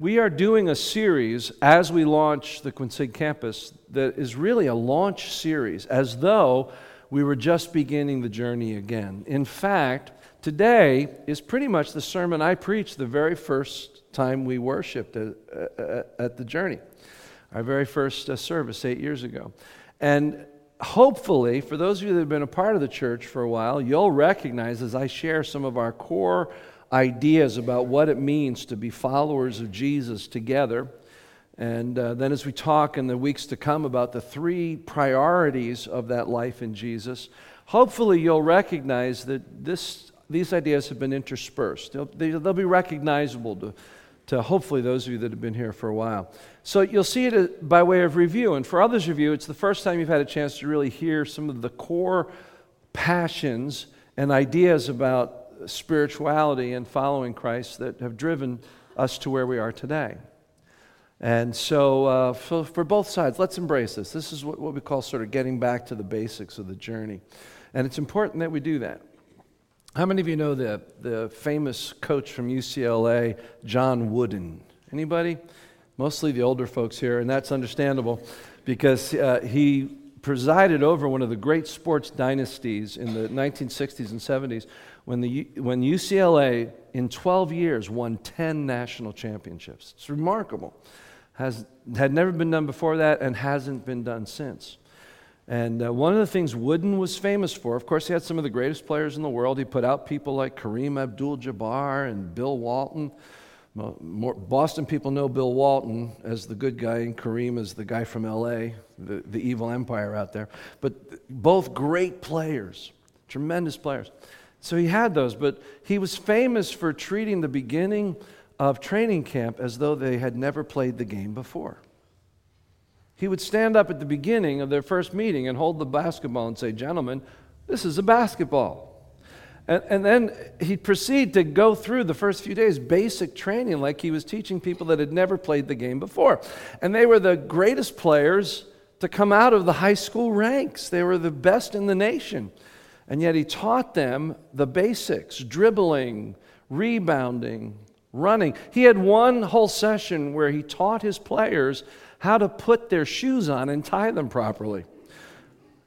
We are doing a series as we launch the Quincy campus that is really a launch series, as though we were just beginning the journey again. In fact, today is pretty much the sermon I preached the very first time we worshiped at, at, at the journey, our very first uh, service eight years ago. And hopefully, for those of you that have been a part of the church for a while, you'll recognize as I share some of our core ideas about what it means to be followers of Jesus together. And uh, then, as we talk in the weeks to come about the three priorities of that life in Jesus, hopefully you'll recognize that this, these ideas have been interspersed. They'll, they, will be recognizable to, to hopefully those of you that have been here for a while. So you'll see it uh, by way of review. And for others of you, it's the first time you've had a chance to really hear some of the core passions and ideas about spirituality and following Christ that have driven us to where we are today. And so, uh, for, for, both sides, let's embrace this. This is what, what we call sort of getting back to the basics of the journey. And it's important that we do that. How many of you know the, the famous coach from UCLA, John Wooden? Anybody? Mostly the older folks here, and that's understandable because uh, he presided over one of the great sports dynasties in the 1960s and 70s when, the, when UCLA, in 12 years, won 10 national championships. It's remarkable. Has, had never been done before that and hasn't been done since. And uh, one of the things Wooden was famous for, of course, he had some of the greatest players in the world. He put out people like Kareem Abdul Jabbar and Bill Walton. More, Boston people know Bill Walton as the good guy, and Kareem as the guy from LA, the, the evil empire out there. But both great players, tremendous players. So he had those, but he was famous for treating the beginning of training camp as though they had never played the game before. He would stand up at the beginning of their first meeting and hold the basketball and say, Gentlemen, this is a basketball. And, and then he'd proceed to go through the first few days basic training like he was teaching people that had never played the game before. And they were the greatest players to come out of the high school ranks, they were the best in the nation. And yet he taught them the basics dribbling, rebounding, running. He had one whole session where he taught his players how to put their shoes on and tie them properly.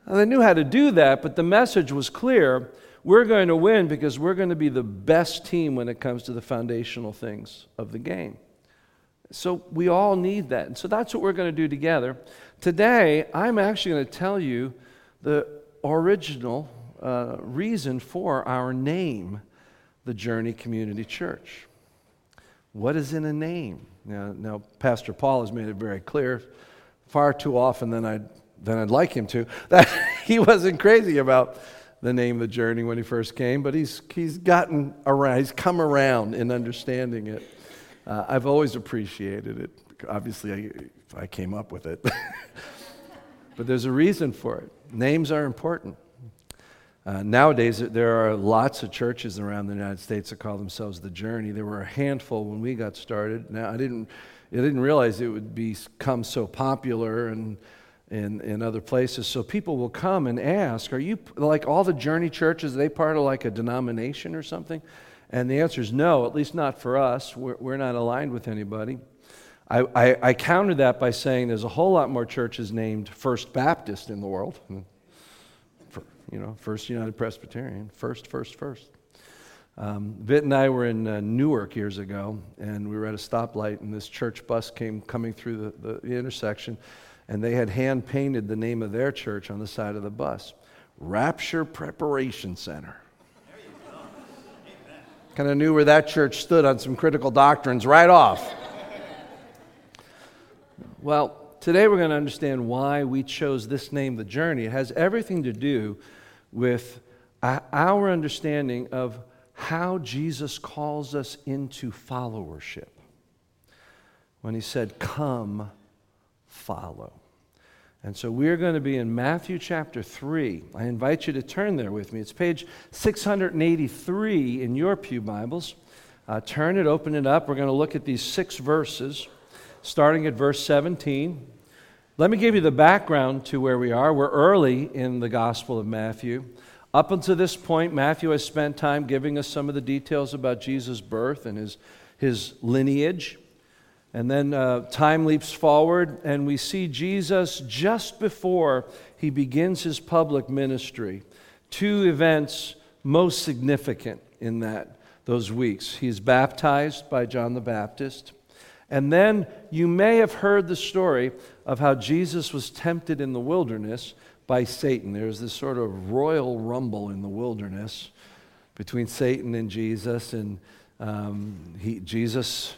They knew how to do that, but the message was clear. We're going to win because we're going to be the best team when it comes to the foundational things of the game. So we all need that. And so that's what we're going to do together. Today, I'm actually going to tell you the original uh, reason for our name, the Journey Community Church. What is in a name? Now, now, Pastor Paul has made it very clear, far too often than I'd, than I'd like him to, that he wasn't crazy about the name of the journey when he first came, but he's, he's gotten around, he's come around in understanding it. Uh, I've always appreciated it. Obviously, I, I came up with it. but there's a reason for it. Names are important. Uh, nowadays, there are lots of churches around the United States that call themselves the Journey. There were a handful when we got started. Now, I didn't, I didn't realize it would become so popular and in, in other places. So people will come and ask, Are you like all the Journey churches? Are they part of like a denomination or something? And the answer is no, at least not for us. We're, we're not aligned with anybody. I, I, I countered that by saying there's a whole lot more churches named First Baptist in the world you know, First United Presbyterian, first, first, first. Um, Vit and I were in uh, Newark years ago, and we were at a stoplight, and this church bus came coming through the, the intersection, and they had hand painted the name of their church on the side of the bus Rapture Preparation Center. Kind of knew where that church stood on some critical doctrines right off. well, today we're going to understand why we chose this name, The Journey. It has everything to do with our understanding of how Jesus calls us into followership. When he said, Come, follow. And so we're going to be in Matthew chapter 3. I invite you to turn there with me. It's page 683 in your Pew Bibles. Uh, turn it, open it up. We're going to look at these six verses, starting at verse 17. Let me give you the background to where we are. We're early in the Gospel of Matthew. Up until this point, Matthew has spent time giving us some of the details about Jesus' birth and his, his lineage. And then uh, time leaps forward, and we see Jesus just before he begins his public ministry. Two events most significant in that those weeks. He is baptized by John the Baptist. And then you may have heard the story of how Jesus was tempted in the wilderness by Satan. There's this sort of royal rumble in the wilderness between Satan and Jesus, and um, he, Jesus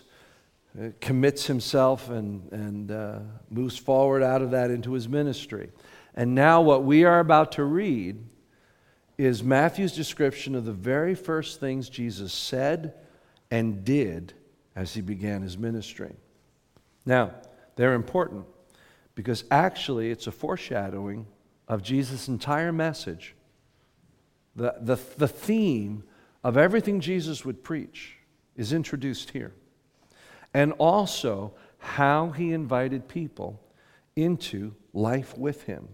uh, commits himself and, and uh, moves forward out of that into his ministry. And now, what we are about to read is Matthew's description of the very first things Jesus said and did as he began his ministry. Now, they're important because actually it's a foreshadowing of Jesus' entire message. The, the, the theme of everything Jesus would preach is introduced here. And also how he invited people into life with him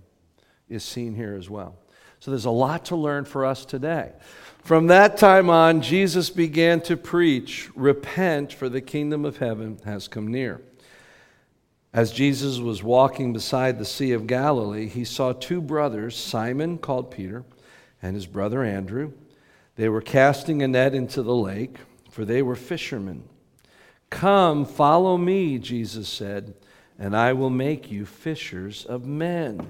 is seen here as well. So there's a lot to learn for us today. From that time on, Jesus began to preach, Repent, for the kingdom of heaven has come near. As Jesus was walking beside the Sea of Galilee, he saw two brothers, Simon, called Peter, and his brother Andrew. They were casting a net into the lake, for they were fishermen. Come, follow me, Jesus said, and I will make you fishers of men.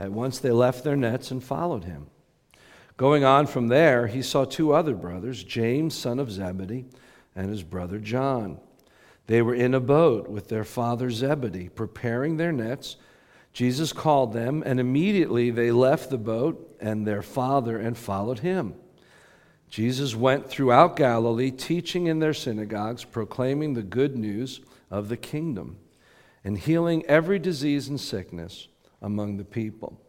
At once they left their nets and followed him. Going on from there, he saw two other brothers, James, son of Zebedee, and his brother John. They were in a boat with their father Zebedee, preparing their nets. Jesus called them, and immediately they left the boat and their father and followed him. Jesus went throughout Galilee, teaching in their synagogues, proclaiming the good news of the kingdom, and healing every disease and sickness among the people.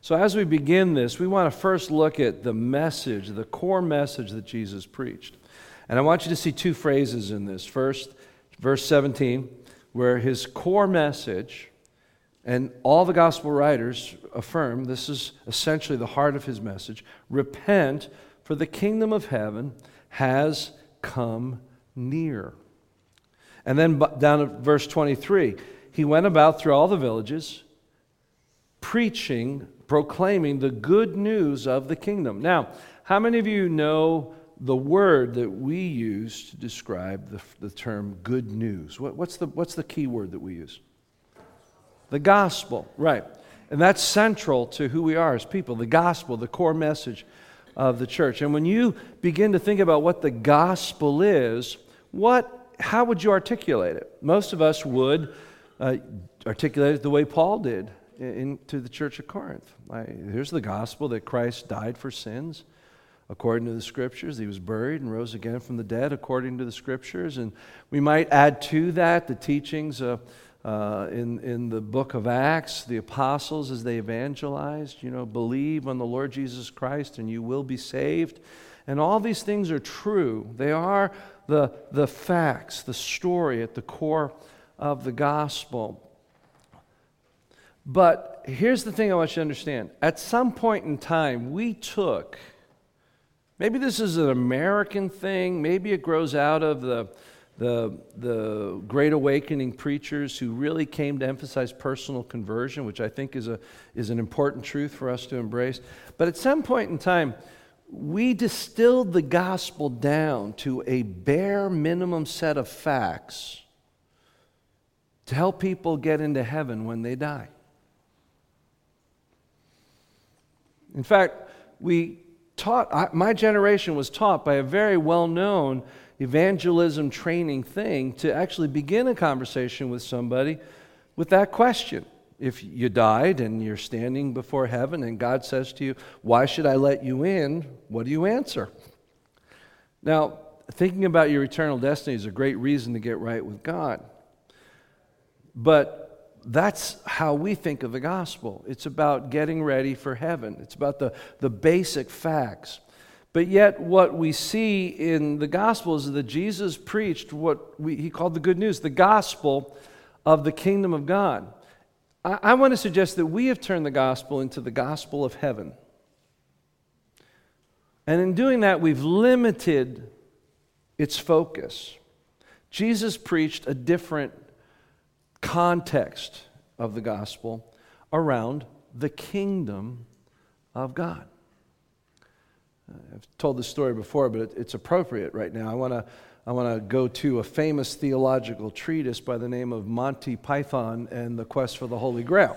So, as we begin this, we want to first look at the message, the core message that Jesus preached. And I want you to see two phrases in this. First, verse 17, where his core message, and all the gospel writers affirm this is essentially the heart of his message repent, for the kingdom of heaven has come near. And then down at verse 23, he went about through all the villages, preaching, proclaiming the good news of the kingdom. Now, how many of you know the word that we use to describe the, the term good news. What, what's, the, what's the key word that we use? The gospel, right. And that's central to who we are as people. The gospel, the core message of the church. And when you begin to think about what the gospel is, what, how would you articulate it? Most of us would uh, articulate it the way Paul did into the church of Corinth. here's the gospel that Christ died for sins according to the scriptures. He was buried and rose again from the dead according to the scriptures. And we might add to that the teachings uh, in, in the book of Acts, the apostles as they evangelized, you know, believe on the Lord Jesus Christ and you will be saved. And all these things are true. They are the, the facts, the story at the core of the gospel. But here's the thing I want you to understand. At some point in time, we took Maybe this is an American thing. Maybe it grows out of the, the, the Great Awakening preachers who really came to emphasize personal conversion, which I think is, a, is an important truth for us to embrace. But at some point in time, we distilled the gospel down to a bare minimum set of facts to help people get into heaven when they die. In fact, we taught, my generation was taught by a very well known evangelism training thing to actually begin a conversation with somebody with that question. If you died and you're standing before heaven and God says to you, Why should I let you in? What do you answer? Now, thinking about your eternal destiny is a great reason to get right with God. But that's how we think of the gospel. It's about getting ready for heaven, it's about the, the basic facts. But yet, what we see in the gospel is that Jesus preached what we, he called the good news, the gospel of the kingdom of God. I, I want to suggest that we have turned the gospel into the gospel of heaven. And in doing that, we've limited its focus Jesus preached a different context of the gospel around the kingdom of God. I've told this story before, but it's appropriate right now. I want to I want to go to a famous theological treatise by the name of Monty Python and the Quest for the Holy Grail.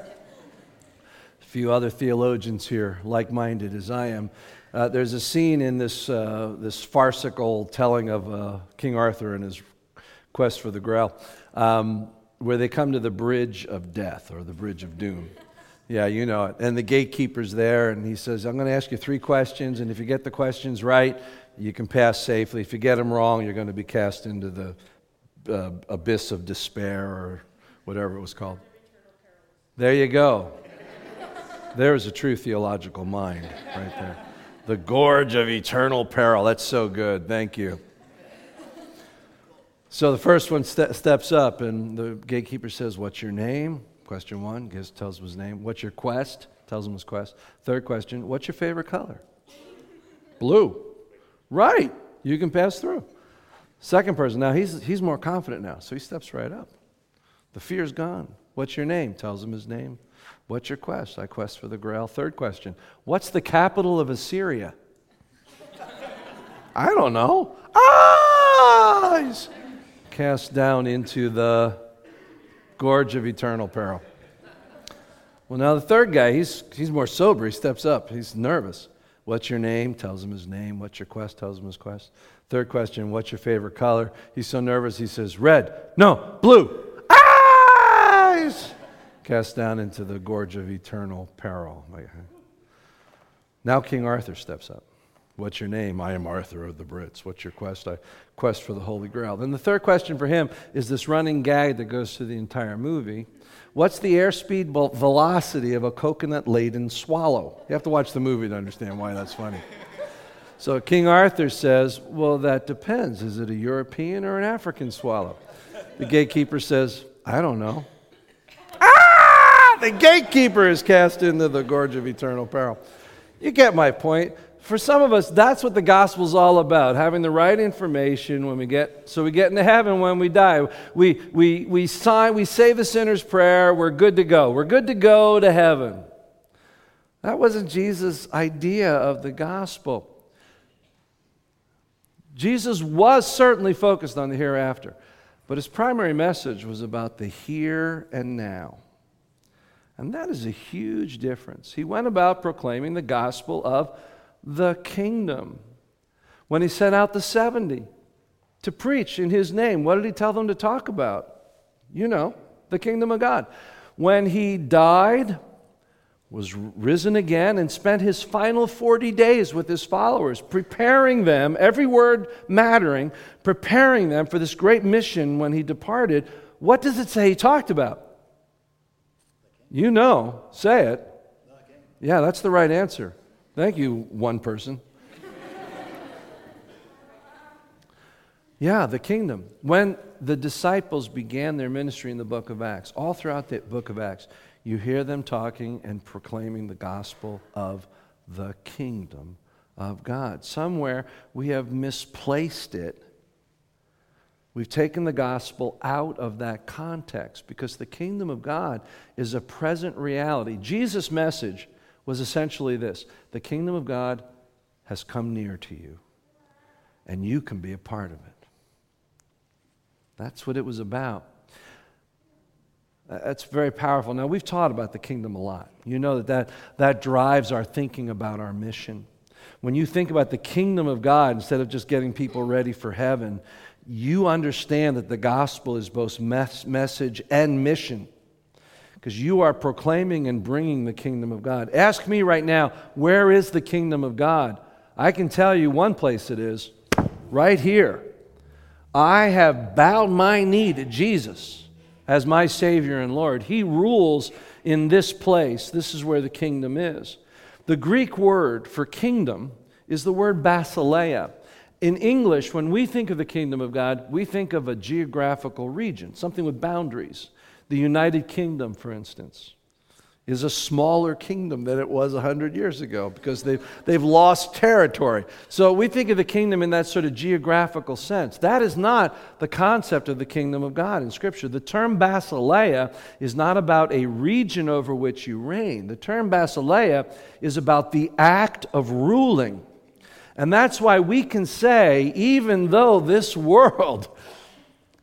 A few other theologians here, like minded as I am. Uh, there's a scene in this, uh, this farcical telling of uh, King Arthur and his quest for the Grail um, where they come to the bridge of death or the bridge of doom. Yeah, you know it. And the gatekeeper's there, and he says, I'm going to ask you three questions, and if you get the questions right, you can pass safely. If you get them wrong, you're going to be cast into the uh, abyss of despair or whatever it was called. There you go. There's a true theological mind right there. The gorge of eternal peril. That's so good. Thank you. So the first one ste- steps up, and the gatekeeper says, What's your name? Question one, gives, tells him his name. What's your quest? Tells him his quest. Third question, What's your favorite color? Blue. Right. You can pass through. Second person, now he's, he's more confident now, so he steps right up. The fear's gone. What's your name? Tells him his name. What's your quest? I quest for the grail. Third question, what's the capital of Assyria? I don't know. Ah! Cast down into the gorge of eternal peril. Well, now the third guy, he's, he's more sober. He steps up. He's nervous. What's your name? Tells him his name. What's your quest? Tells him his quest. Third question, what's your favorite color? He's so nervous, he says, red. No, blue. Eyes! Cast down into the gorge of eternal peril. Now King Arthur steps up. What's your name? I am Arthur of the Brits. What's your quest? I quest for the Holy Grail. Then the third question for him is this running gag that goes through the entire movie. What's the airspeed velocity of a coconut laden swallow? You have to watch the movie to understand why that's funny. So King Arthur says, Well, that depends. Is it a European or an African swallow? The gatekeeper says, I don't know. Ah! The gatekeeper is cast into the gorge of eternal peril. You get my point for some of us, that's what the gospel's all about having the right information when we get, so we get into heaven when we die. We, we, we, sign, we say the sinner's prayer, we're good to go. We're good to go to heaven. That wasn't Jesus' idea of the gospel. Jesus was certainly focused on the hereafter, but his primary message was about the here and now. And that is a huge difference. He went about proclaiming the gospel of the kingdom. When he sent out the 70 to preach in his name, what did he tell them to talk about? You know, the kingdom of God. When he died, was risen again, and spent his final 40 days with his followers, preparing them, every word mattering, preparing them for this great mission when he departed. What does it say he talked about? You know, say it. Yeah, that's the right answer. Thank you, one person. yeah, the kingdom. When the disciples began their ministry in the book of Acts, all throughout the book of Acts, you hear them talking and proclaiming the gospel of the kingdom of God. Somewhere we have misplaced it. We've taken the gospel out of that context because the kingdom of God is a present reality. Jesus' message was essentially this the kingdom of God has come near to you, and you can be a part of it. That's what it was about. That's very powerful. Now, we've taught about the kingdom a lot. You know that, that that drives our thinking about our mission. When you think about the kingdom of God, instead of just getting people ready for heaven, you understand that the gospel is both mes- message and mission because you are proclaiming and bringing the kingdom of God. Ask me right now, where is the kingdom of God? I can tell you one place it is right here. I have bowed my knee to Jesus as my Savior and Lord. He rules in this place. This is where the kingdom is. The Greek word for kingdom is the word basileia. In English, when we think of the kingdom of God, we think of a geographical region, something with boundaries the United Kingdom, for instance. is a smaller kingdom than it was 100 years ago because they've, they've lost territory. So we think of the kingdom in that sort of geographical sense. That is not the concept of the kingdom of God in Scripture. The term basileia is not about a region over which you reign, the term basileia is about the act of ruling. And that's why we can say, even though this world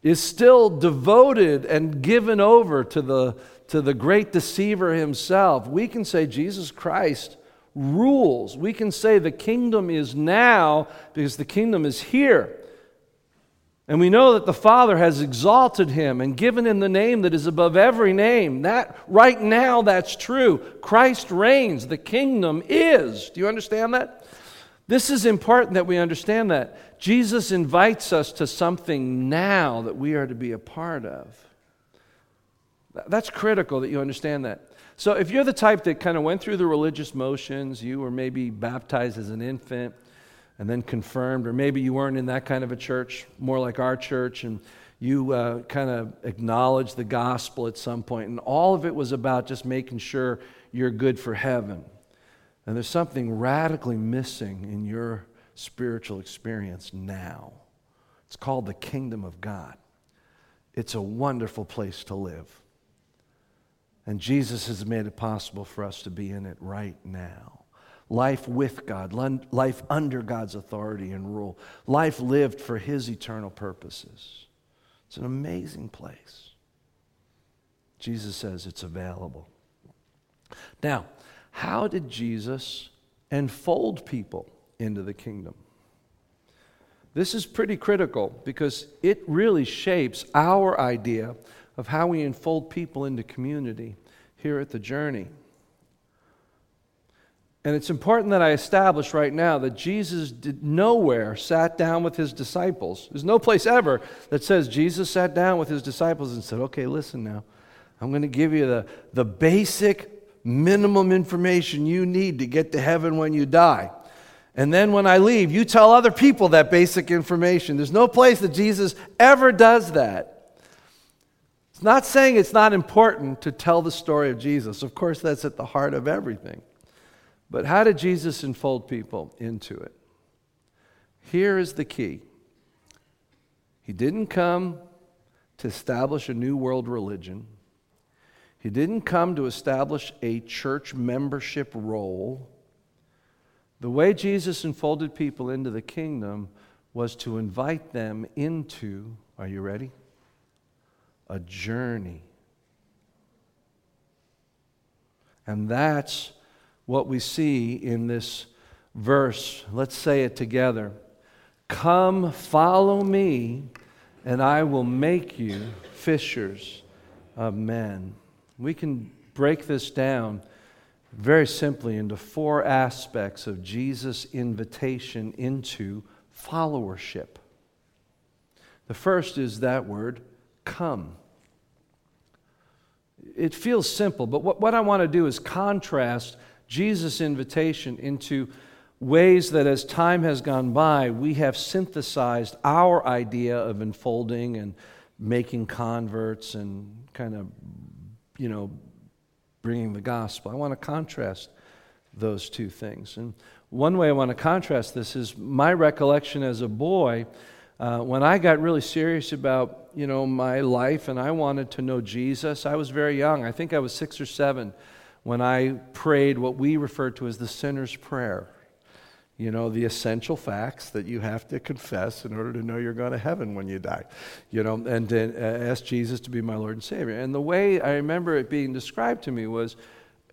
is still devoted and given over to the to the great deceiver himself, we can say Jesus Christ rules. We can say the kingdom is now because the kingdom is here. And we know that the Father has exalted him and given him the name that is above every name. That right now that's true. Christ reigns. The kingdom is. Do you understand that? This is important that we understand that. Jesus invites us to something now that we are to be a part of. That's critical that you understand that. So, if you're the type that kind of went through the religious motions, you were maybe baptized as an infant and then confirmed, or maybe you weren't in that kind of a church, more like our church, and you uh, kind of acknowledged the gospel at some point, and all of it was about just making sure you're good for heaven. And there's something radically missing in your spiritual experience now. It's called the kingdom of God. It's a wonderful place to live. And Jesus has made it possible for us to be in it right now. Life with God, life under God's authority and rule, life lived for His eternal purposes. It's an amazing place. Jesus says it's available. Now, how did Jesus enfold people into the kingdom? This is pretty critical because it really shapes our idea of how we enfold people into community here at the journey. And it's important that I establish right now that Jesus did nowhere sat down with his disciples. There's no place ever that says Jesus sat down with his disciples and said, Okay, listen now. I'm going to give you the, the basic minimum information you need to get to heaven when you die. And then when I leave, you tell other people that basic information. There's no place that Jesus ever does that. It's not saying it's not important to tell the story of Jesus. Of course, that's at the heart of everything. But how did Jesus enfold people into it? Here is the key He didn't come to establish a new world religion, He didn't come to establish a church membership role. The way Jesus enfolded people into the kingdom was to invite them into, are you ready? a journey. And that's what we see in this verse. Let's say it together. Come, follow me, and I will make you fishers of men. We can break this down very simply into four aspects of Jesus' invitation into followership. The first is that word, come. It feels simple, but what, what I want to do is contrast Jesus' invitation into ways that as time has gone by, we have synthesized our idea of enfolding and making converts and kind of, you know, bringing the gospel. I want to contrast those two things. And one way I want to contrast this is my recollection as a boy uh, when I got really serious about, you know, my life and I wanted to know Jesus, I was very young. I think I was six or seven when I prayed what we refer to as the sinner's prayer. You know, the essential facts that you have to confess in order to know you're going to heaven when you die. You know, and uh, ask Jesus to be my Lord and Savior. And the way I remember it being described to me was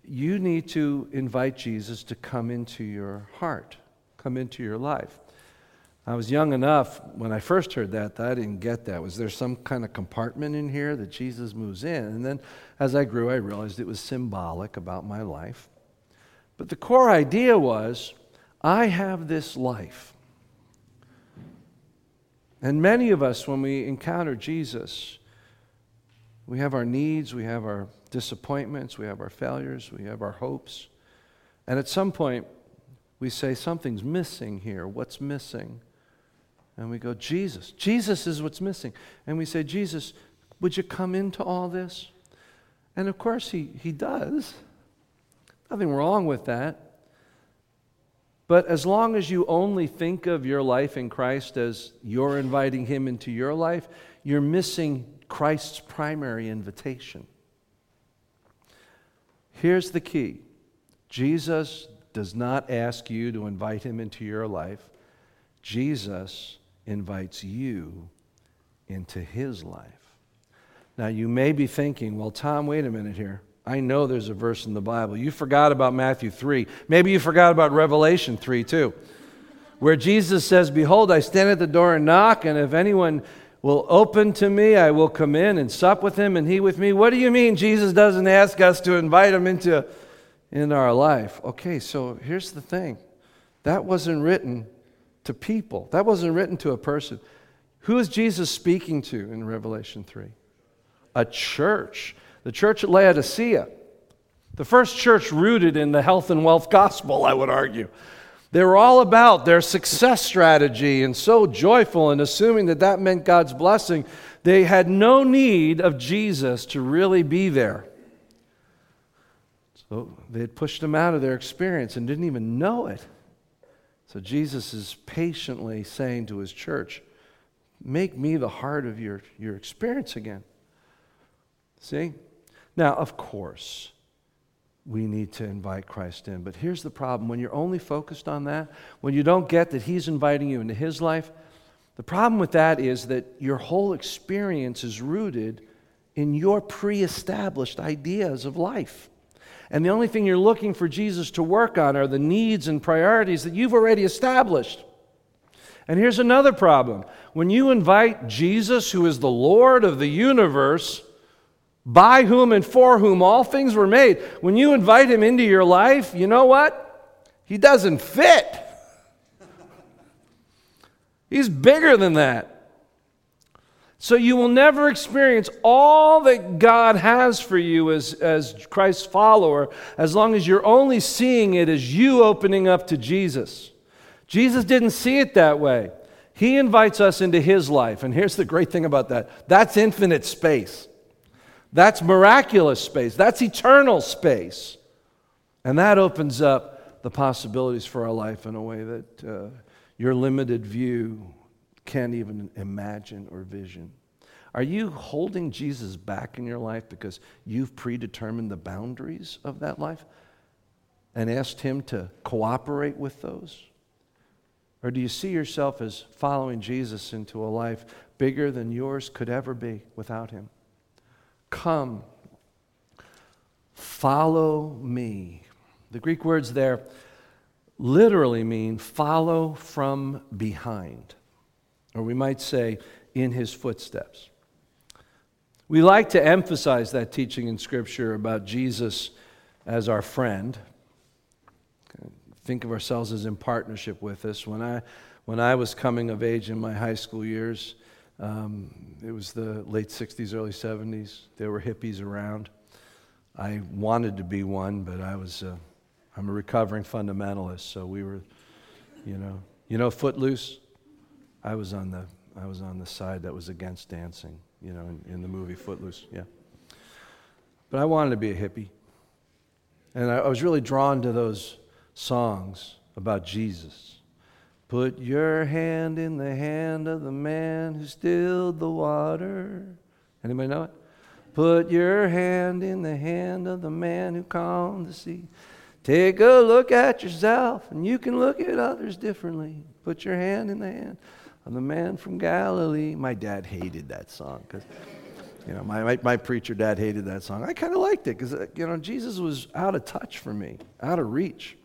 you need to invite Jesus to come into your heart, come into your life. I was young enough when I first heard that, that I didn't get that. Was there some kind of compartment in here that Jesus moves in? And then as I grew, I realized it was symbolic about my life. But the core idea was I have this life. And many of us, when we encounter Jesus, we have our needs, we have our disappointments, we have our failures, we have our hopes. And at some point, we say, Something's missing here. What's missing? And we go, Jesus. Jesus is what's missing. And we say, Jesus, would you come into all this? And of course, he, he does. Nothing wrong with that. But as long as you only think of your life in Christ as you're inviting Him into your life, you're missing Christ's primary invitation. Here's the key Jesus does not ask you to invite Him into your life, Jesus invites you into His life. Now, you may be thinking, well, Tom, wait a minute here. I know there's a verse in the Bible. You forgot about Matthew 3. Maybe you forgot about Revelation 3 too, where Jesus says, Behold, I stand at the door and knock, and if anyone will open to me, I will come in and sup with him and he with me. What do you mean Jesus doesn't ask us to invite him into in our life? Okay, so here's the thing. That wasn't written to people. That wasn't written to a person. Who is Jesus speaking to in Revelation 3? A church the church at Laodicea, the first church rooted in the health and wealth gospel, I would argue. They were all about their success strategy and so joyful and assuming that that meant God's blessing. They had no need of Jesus to really be there. So they had pushed him out of their experience and didn't even know it. So Jesus is patiently saying to his church, Make me the heart of your, your experience again. See? Now, of course, we need to invite Christ in. But here's the problem when you're only focused on that, when you don't get that He's inviting you into His life, the problem with that is that your whole experience is rooted in your pre established ideas of life. And the only thing you're looking for Jesus to work on are the needs and priorities that you've already established. And here's another problem. When you invite Jesus, who is the Lord of the universe, by whom and for whom all things were made. When you invite him into your life, you know what? He doesn't fit. He's bigger than that. So you will never experience all that God has for you as, as Christ's follower as long as you're only seeing it as you opening up to Jesus. Jesus didn't see it that way. He invites us into his life. And here's the great thing about that that's infinite space. That's miraculous space, that's eternal space. And that opens up the possibilities for our life in a way that uh, your limited view can't even imagine or vision. Are you holding Jesus back in your life because you've predetermined the boundaries of that life and asked Him to cooperate with those? Or do you see yourself as following Jesus into a life bigger than yours could ever be without Him? Come, follow me. The Greek words there literally mean follow from behind, or we might say, in his footsteps. We like to emphasize that teaching in Scripture about Jesus as our friend. Think of ourselves as in partnership with us. When I, when I was coming of age in my high school years, um, it was the late 60s, early 70s. There were hippies around. I wanted to be one, but I was, uh, I'm a recovering fundamentalist, so we were, you know, you know, Footloose. I was on the, I was on the side that was against dancing, you know, in, in the movie Footloose, yeah. But I wanted to be a hippie, and I, I was really drawn to those songs about Jesus. Put your hand in the hand of the man who stilled the water. Anybody know it? Put your hand in the hand of the man who calmed the sea. Take a look at yourself, and you can look at others differently. Put your hand in the hand of the man from Galilee. My dad hated that song because, you know, my, my, my, preacher dad hated that song. I kind of liked it because, uh, you know, Jesus was out of touch for me, out of reach.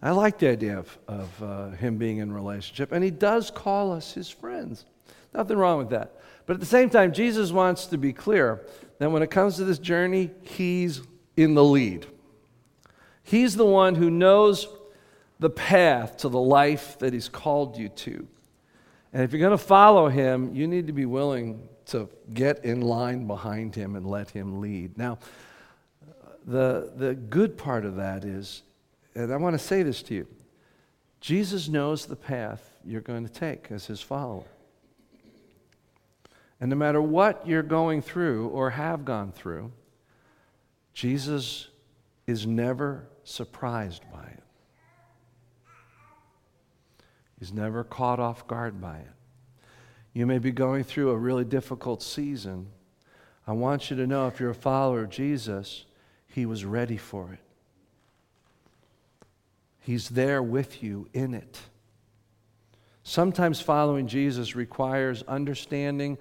I like the idea of, of uh, him being in relationship, and he does call us his friends. Nothing wrong with that. But at the same time, Jesus wants to be clear that when it comes to this journey, he's in the lead. He's the one who knows the path to the life that he's called you to. And if you're going to follow him, you need to be willing to get in line behind him and let him lead. Now, the, the good part of that is and I want to say this to you Jesus knows the path you're going to take as his follower. And no matter what you're going through or have gone through, Jesus is never surprised by it. He's never caught off guard by it. You may be going through a really difficult season. I want you to know if you're a follower of Jesus, He was ready for it. He's there with you in it. Sometimes following Jesus requires understanding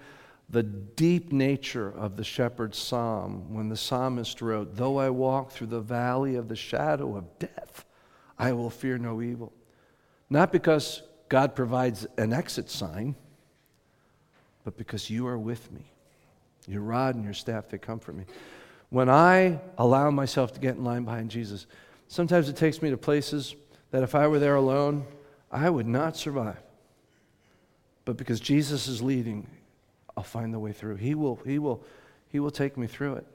the deep nature of the shepherd's psalm when the psalmist wrote, Though I walk through the valley of the shadow of death, I will fear no evil. Not because God provides an exit sign, but because you are with me. Your rod and your staff, they comfort me. When I allow myself to get in line behind Jesus, sometimes it takes me to places that if I were there alone, I would not survive. But because Jesus is leading, I'll find the way through. He will, he will, he will take me through it.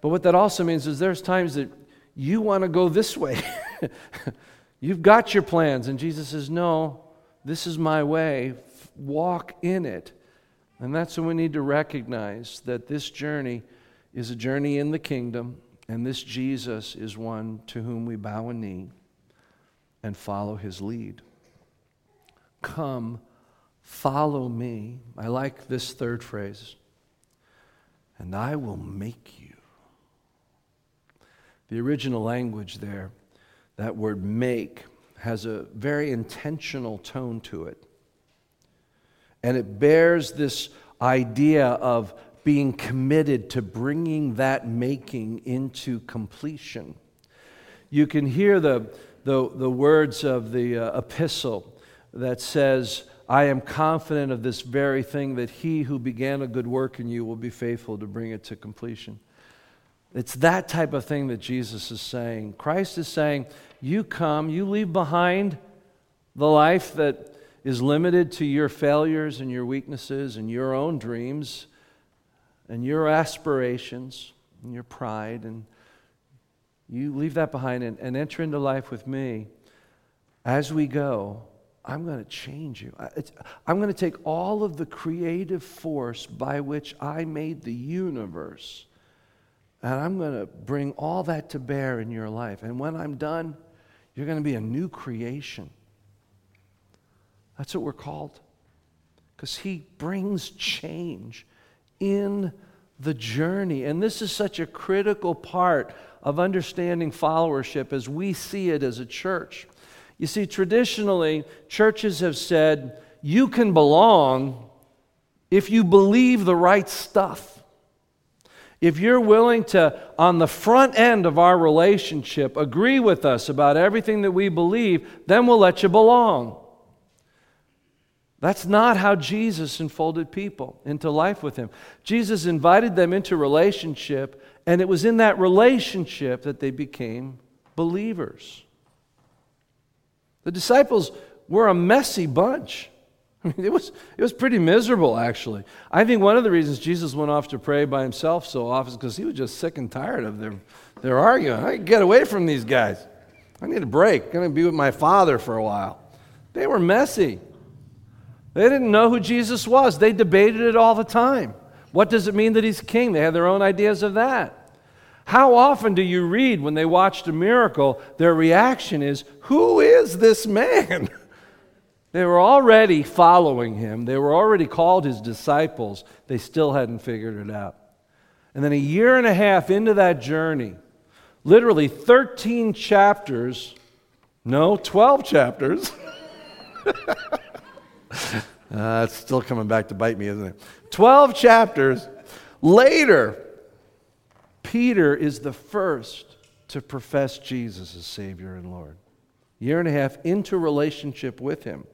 But what that also means is there's times that you want to go this way. You've got your plans, and Jesus says, No, this is my way. Walk in it. And that's when we need to recognize that this journey is a journey in the kingdom, and this Jesus is one to whom we bow a knee and follow his lead. Come Follow me. I like this third phrase. And I will make you. The original language there, that word make, has a very intentional tone to it. And it bears this idea of being committed to bringing that making into completion. You can hear the, the, the words of the uh, epistle that says, I am confident of this very thing that he who began a good work in you will be faithful to bring it to completion. It's that type of thing that Jesus is saying. Christ is saying, You come, you leave behind the life that is limited to your failures and your weaknesses and your own dreams and your aspirations and your pride. And you leave that behind and, and enter into life with me as we go I'm going to change you. I'm going to take all of the creative force by which I made the universe, and I'm going to bring all that to bear in your life. And when I'm done, you're going to be a new creation. That's what we're called. Because He brings change in the journey. And this is such a critical part of understanding followership as we see it as a church. You see, traditionally, churches have said you can belong if you believe the right stuff. If you're willing to, on the front end of our relationship, agree with us about everything that we believe, then we'll let you belong. That's not how Jesus enfolded people into life with Him. Jesus invited them into relationship, and it was in that relationship that they became believers. The disciples were a messy bunch. I mean, it was, it was pretty miserable, actually. I think one of the reasons Jesus went off to pray by himself so often is because he was just sick and tired of their, their arguing. I get away from these guys. I need a break. I'm going to be with my father for a while. They were messy. They didn't know who Jesus was. They debated it all the time. What does it mean that he's king? They had their own ideas of that. How often do you read when they watched a miracle, their reaction is, Who is this man? they were already following him, they were already called his disciples. They still hadn't figured it out. And then a year and a half into that journey, literally 13 chapters, no, 12 chapters. uh, it's still coming back to bite me, isn't it? 12 chapters later, Peter is the first to profess Jesus as Savior and Lord. Year and a half into relationship with Him.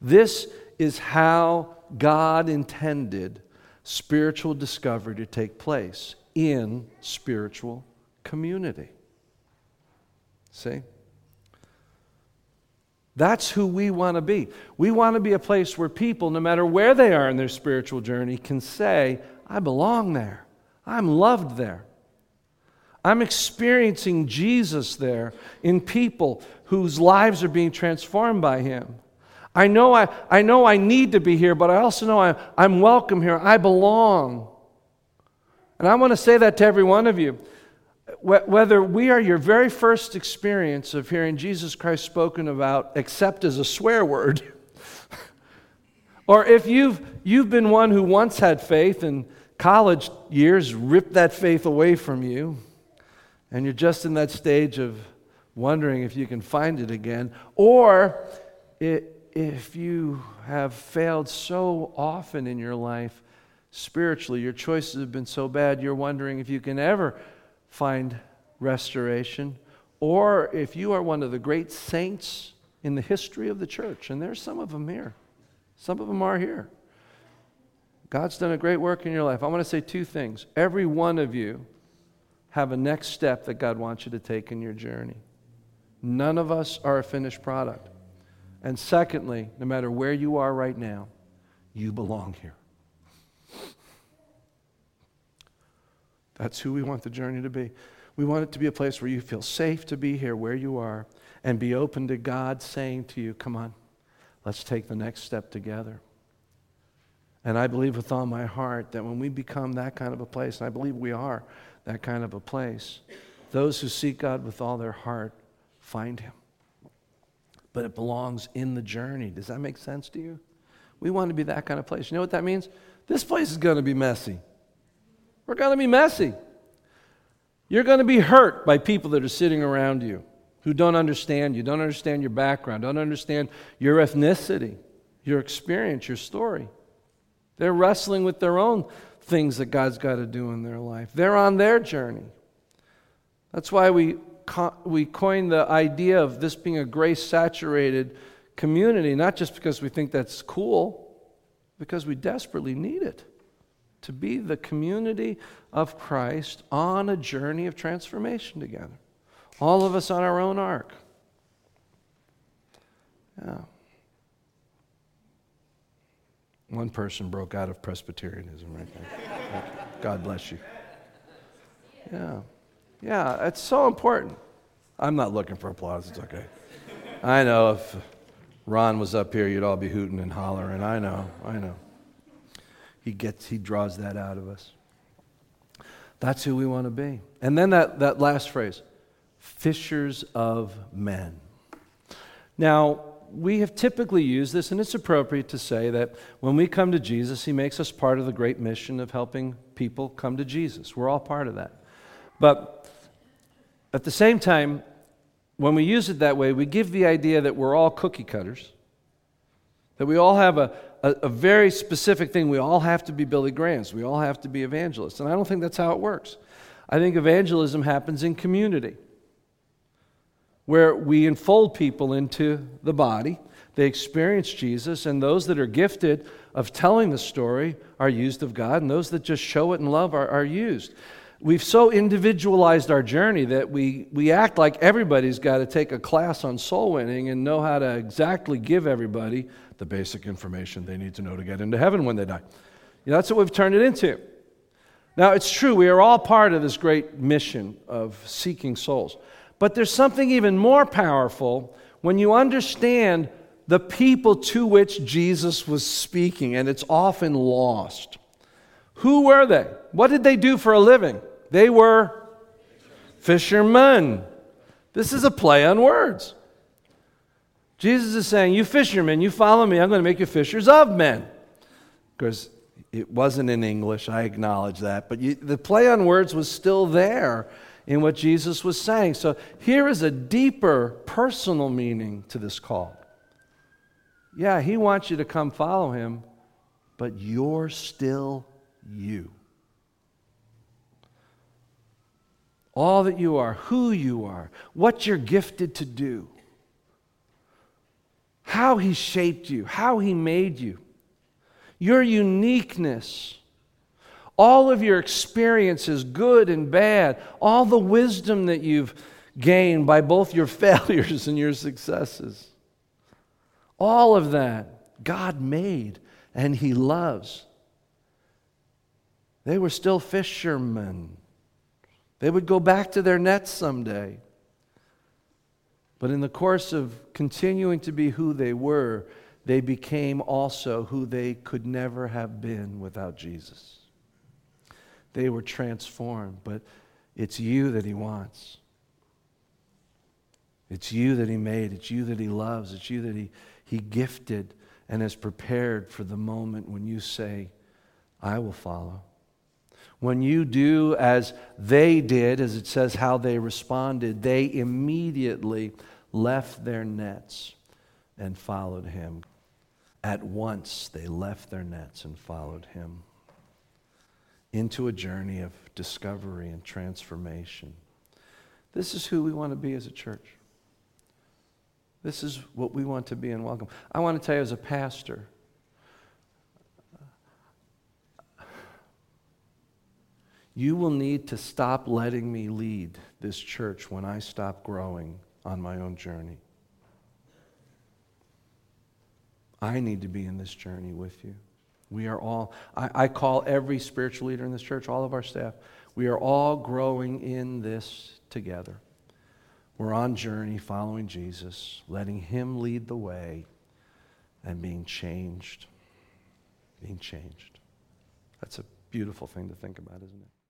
This is how God intended spiritual discovery to take place in spiritual community. See? That's who we want to be. We want to be a place where people, no matter where they are in their spiritual journey, can say, I belong there. I'm loved there. I'm experiencing Jesus there in people whose lives are being transformed by him. I know I, I know I need to be here, but I also know I, I'm welcome here. I belong. And I want to say that to every one of you. Whether we are your very first experience of hearing Jesus Christ spoken about, except as a swear word, or if you've, you've been one who once had faith and college years ripped that faith away from you, and you're just in that stage of wondering if you can find it again, or if you have failed so often in your life spiritually, your choices have been so bad, you're wondering if you can ever find restoration, or if you are one of the great saints in the history of the church, and there's some of them here, some of them are here. God's done a great work in your life. I want to say two things. Every one of you have a next step that God wants you to take in your journey. None of us are a finished product. And secondly, no matter where you are right now, you belong here. That's who we want the journey to be. We want it to be a place where you feel safe to be here where you are and be open to God saying to you, Come on, let's take the next step together. And I believe with all my heart that when we become that kind of a place, and I believe we are that kind of a place, those who seek God with all their heart find Him. But it belongs in the journey. Does that make sense to you? We want to be that kind of place. You know what that means? This place is going to be messy. We're going to be messy. You're going to be hurt by people that are sitting around you who don't understand you, don't understand your background, don't understand your ethnicity, your experience, your story. They're wrestling with their own things that God's got to do in their life. They're on their journey. That's why we, co- we coined the idea of this being a grace saturated community, not just because we think that's cool, because we desperately need it to be the community of Christ on a journey of transformation together. All of us on our own arc. Yeah. One person broke out of Presbyterianism right there. God bless you. Yeah. Yeah, it's so important. I'm not looking for applause. It's okay. I know if Ron was up here, you'd all be hooting and hollering. I know. I know. He gets, he draws that out of us. That's who we want to be. And then that, that last phrase fishers of men. Now, we have typically used this, and it's appropriate to say that when we come to Jesus, He makes us part of the great mission of helping people come to Jesus. We're all part of that. But at the same time, when we use it that way, we give the idea that we're all cookie cutters, that we all have a, a, a, very specific thing. We all have to be Billy Grahams. We all have to be evangelists. And I don't think that's how it works. I think evangelism happens in community, where we enfold people into the body. They experience Jesus, and those that are gifted of telling the story are used of God, and those that just show it in love are, are used. We've so individualized our journey that we, we act like everybody's got to take a class on soul winning and know how to exactly give everybody the basic information they need to know to get into heaven when they die. You know, that's what we've turned it into. Now, it's true, we are all part of this great mission of seeking souls. But there's something even more powerful when you understand the people to which Jesus was speaking, and it's often lost. Who were they? What did they do for a living? They were fishermen. This is a play on words. Jesus is saying, You fishermen, you follow me, I'm going to make you fishers of men. Because it wasn't in English, I acknowledge that, but you, the play on words was still there in what Jesus was saying. So here is a deeper personal meaning to this call. Yeah, he wants you to come follow him, but you're still you. all that you are, who you are, what you're gifted to do, how He shaped you, how He made you, your uniqueness, all of your experiences, good and bad, all the wisdom that you've gained by both your failures and your successes. All of that God made and He loves. They were still fishermen. They would go back to their nets someday. But in the course of continuing to be who they were, they became also who they could never have been without Jesus. They were transformed. But It's you that He wants. It's you that He made. It's you that He loves. It's you that He, he gifted and has prepared for the moment when you say, I will follow. When you do as they did, as it says how they responded, they immediately left their nets and followed him. At once they left their nets and followed him into a journey of discovery and transformation. This is who we want to be as a church. This is what we want to be and welcome. I want to tell you, as a pastor, you will need to stop letting me lead this church when I stop growing on my own journey. I need to be in this journey with you. We are all, I, I, call every spiritual leader in this church, all of our staff, we are all growing in this together. We're on journey following Jesus, letting Him lead the way, and being changed. Being changed. That's a beautiful thing to think about, isn't it?